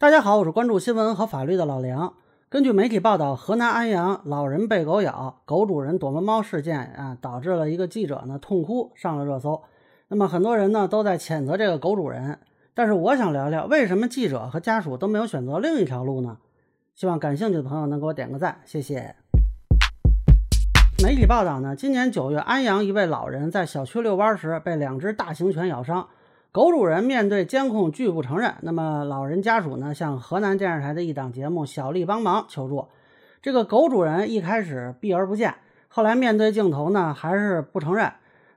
大家好，我是关注新闻和法律的老梁。根据媒体报道，河南安阳老人被狗咬，狗主人躲猫猫事件啊，导致了一个记者呢痛哭，上了热搜。那么很多人呢都在谴责这个狗主人，但是我想聊聊，为什么记者和家属都没有选择另一条路呢？希望感兴趣的朋友能给我点个赞，谢谢。媒体报道呢，今年九月，安阳一位老人在小区遛弯时被两只大型犬咬伤。狗主人面对监控拒不承认，那么老人家属呢向河南电视台的一档节目《小丽帮忙》求助。这个狗主人一开始避而不见，后来面对镜头呢还是不承认。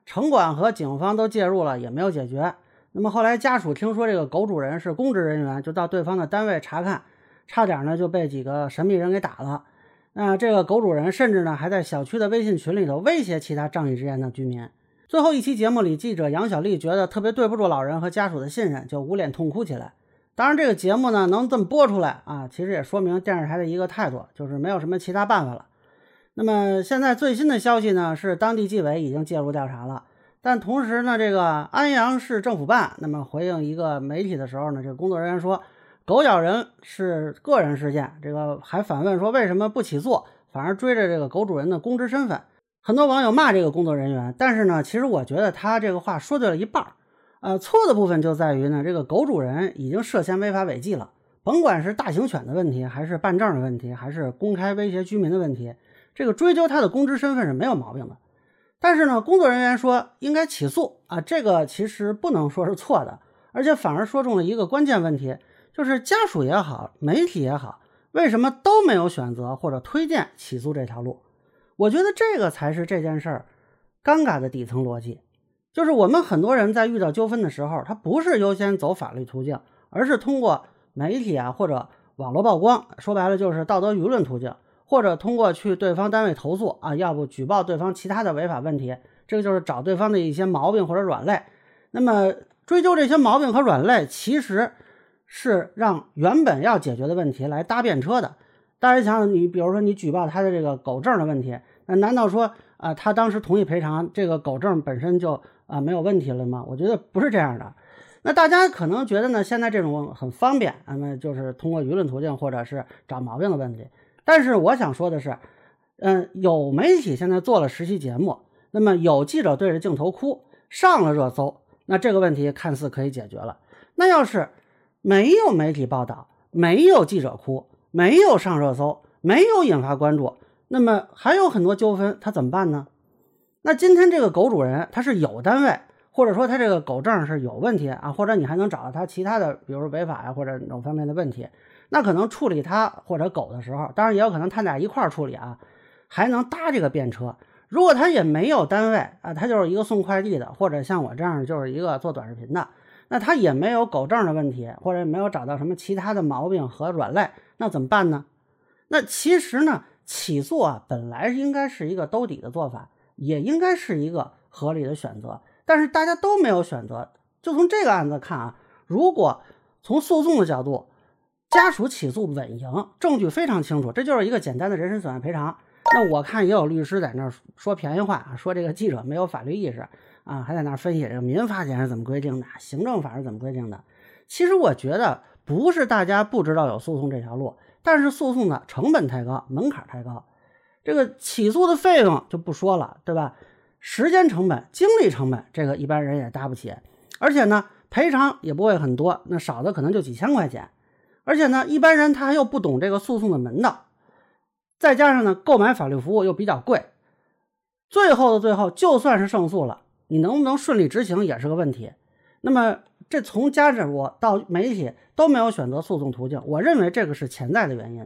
城管和警方都介入了，也没有解决。那么后来家属听说这个狗主人是公职人员，就到对方的单位查看，差点呢就被几个神秘人给打了。那这个狗主人甚至呢还在小区的微信群里头威胁其他仗义执言的居民。最后一期节目里，记者杨小丽觉得特别对不住老人和家属的信任，就捂脸痛哭起来。当然，这个节目呢能这么播出来啊，其实也说明电视台的一个态度，就是没有什么其他办法了。那么现在最新的消息呢是，当地纪委已经介入调查了，但同时呢，这个安阳市政府办那么回应一个媒体的时候呢，这个工作人员说，狗咬人是个人事件，这个还反问说为什么不起诉，反而追着这个狗主人的公职身份。很多网友骂这个工作人员，但是呢，其实我觉得他这个话说对了一半儿。呃，错的部分就在于呢，这个狗主人已经涉嫌违法违纪了，甭管是大型犬的问题，还是办证的问题，还是公开威胁居民的问题，这个追究他的公职身份是没有毛病的。但是呢，工作人员说应该起诉啊，这个其实不能说是错的，而且反而说中了一个关键问题，就是家属也好，媒体也好，为什么都没有选择或者推荐起诉这条路？我觉得这个才是这件事儿尴尬的底层逻辑，就是我们很多人在遇到纠纷的时候，他不是优先走法律途径，而是通过媒体啊或者网络曝光，说白了就是道德舆论途径，或者通过去对方单位投诉啊，要不举报对方其他的违法问题，这个就是找对方的一些毛病或者软肋。那么追究这些毛病和软肋，其实是让原本要解决的问题来搭便车的。大家想想，你比如说你举报他的这个狗证的问题，那难道说啊他当时同意赔偿，这个狗证本身就啊没有问题了吗？我觉得不是这样的。那大家可能觉得呢，现在这种很方便，那么就是通过舆论途径或者是找毛病的问题。但是我想说的是，嗯，有媒体现在做了实习节目，那么有记者对着镜头哭，上了热搜，那这个问题看似可以解决了。那要是没有媒体报道，没有记者哭。没有上热搜，没有引发关注，那么还有很多纠纷，他怎么办呢？那今天这个狗主人他是有单位，或者说他这个狗证是有问题啊，或者你还能找到他其他的，比如违法呀或者某方面的问题，那可能处理他或者狗的时候，当然也有可能他俩一块儿处理啊，还能搭这个便车。如果他也没有单位啊，他就是一个送快递的，或者像我这样就是一个做短视频的。那他也没有狗证的问题，或者没有找到什么其他的毛病和软肋，那怎么办呢？那其实呢，起诉啊，本来应该是一个兜底的做法，也应该是一个合理的选择。但是大家都没有选择。就从这个案子看啊，如果从诉讼的角度，家属起诉稳赢，证据非常清楚，这就是一个简单的人身损害赔偿。那我看也有律师在那儿说便宜话，说这个记者没有法律意识。啊，还在那儿分析这个民法典是怎么规定的，行政法是怎么规定的。其实我觉得不是大家不知道有诉讼这条路，但是诉讼的成本太高，门槛太高。这个起诉的费用就不说了，对吧？时间成本、精力成本，这个一般人也搭不起。而且呢，赔偿也不会很多，那少的可能就几千块钱。而且呢，一般人他又不懂这个诉讼的门道，再加上呢，购买法律服务又比较贵。最后的最后，就算是胜诉了。你能不能顺利执行也是个问题。那么，这从家属到媒体都没有选择诉讼途径，我认为这个是潜在的原因。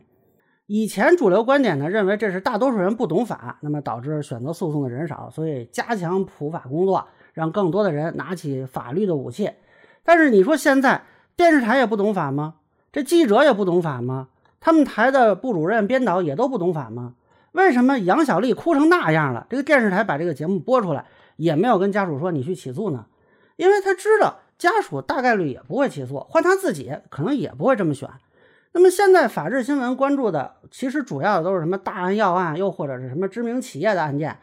以前主流观点呢，认为这是大多数人不懂法，那么导致选择诉讼的人少，所以加强普法工作，让更多的人拿起法律的武器。但是你说现在电视台也不懂法吗？这记者也不懂法吗？他们台的部主任、编导也都不懂法吗？为什么杨小丽哭成那样了，这个电视台把这个节目播出来？也没有跟家属说你去起诉呢，因为他知道家属大概率也不会起诉，换他自己可能也不会这么选。那么现在法制新闻关注的其实主要的都是什么大案要案，又或者是什么知名企业的案件。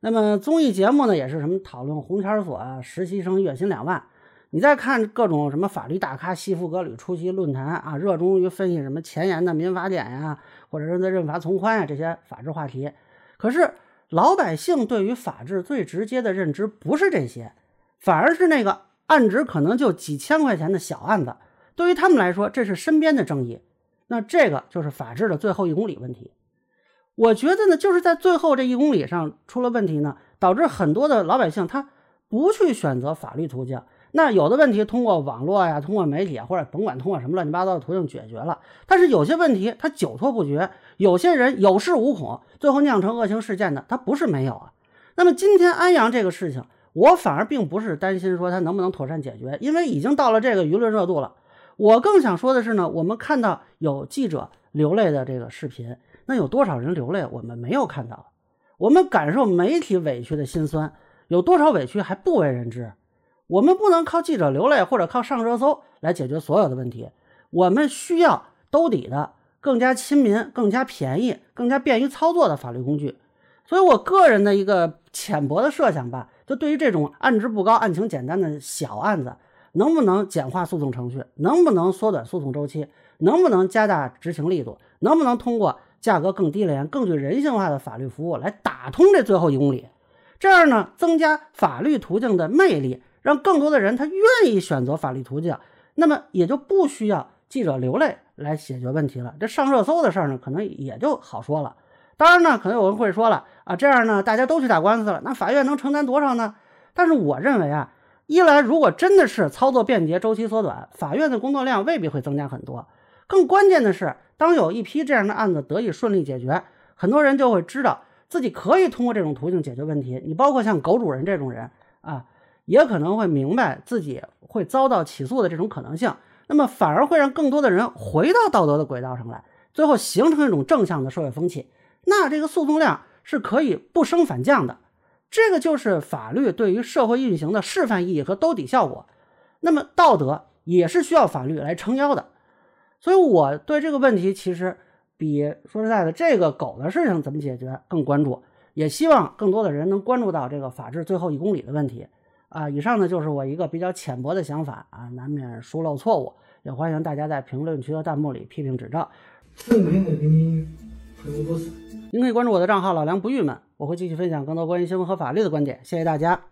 那么综艺节目呢，也是什么讨论红圈所啊，实习生月薪两万。你再看各种什么法律大咖西服革履出席论坛啊，热衷于分析什么前沿的民法典呀，或者是在认罚从宽呀这些法治话题。可是老百姓对于法治最直接的认知不是这些，反而是那个案值可能就几千块钱的小案子。对于他们来说，这是身边的正义。那这个就是法治的最后一公里问题。我觉得呢，就是在最后这一公里上出了问题呢，导致很多的老百姓他不去选择法律途径。那有的问题通过网络呀，通过媒体或者甭管通过什么乱七八糟的途径解决了，但是有些问题他久拖不决，有些人有恃无恐，最后酿成恶性事件的，他不是没有啊。那么今天安阳这个事情，我反而并不是担心说他能不能妥善解决，因为已经到了这个舆论热度了。我更想说的是呢，我们看到有记者流泪的这个视频，那有多少人流泪，我们没有看到。我们感受媒体委屈的心酸，有多少委屈还不为人知。我们不能靠记者流泪或者靠上热搜来解决所有的问题，我们需要兜底的、更加亲民、更加便宜、更加便于操作的法律工具。所以，我个人的一个浅薄的设想吧，就对于这种案值不高、案情简单的小案子，能不能简化诉讼程序？能不能缩短诉讼周期？能不能加大执行力度？能不能通过价格更低廉、更具人性化的法律服务来打通这最后一公里？这样呢，增加法律途径的魅力。让更多的人他愿意选择法律途径，那么也就不需要记者流泪来解决问题了。这上热搜的事儿呢，可能也就好说了。当然呢，可能有人会说了啊，这样呢，大家都去打官司了，那法院能承担多少呢？但是我认为啊，一来如果真的是操作便捷、周期缩短，法院的工作量未必会增加很多。更关键的是，当有一批这样的案子得以顺利解决，很多人就会知道自己可以通过这种途径解决问题。你包括像狗主人这种人啊。也可能会明白自己会遭到起诉的这种可能性，那么反而会让更多的人回到道德的轨道上来，最后形成一种正向的社会风气。那这个诉讼量是可以不升反降的，这个就是法律对于社会运行的示范意义和兜底效果。那么道德也是需要法律来撑腰的，所以我对这个问题其实比说实在的这个狗的事情怎么解决更关注，也希望更多的人能关注到这个法治最后一公里的问题。啊，以上呢就是我一个比较浅薄的想法啊，难免疏漏错误，也欢迎大家在评论区和弹幕里批评指正。正片的给你。您可以关注我的账号老梁不郁闷，我会继续分享更多关于新闻和法律的观点。谢谢大家。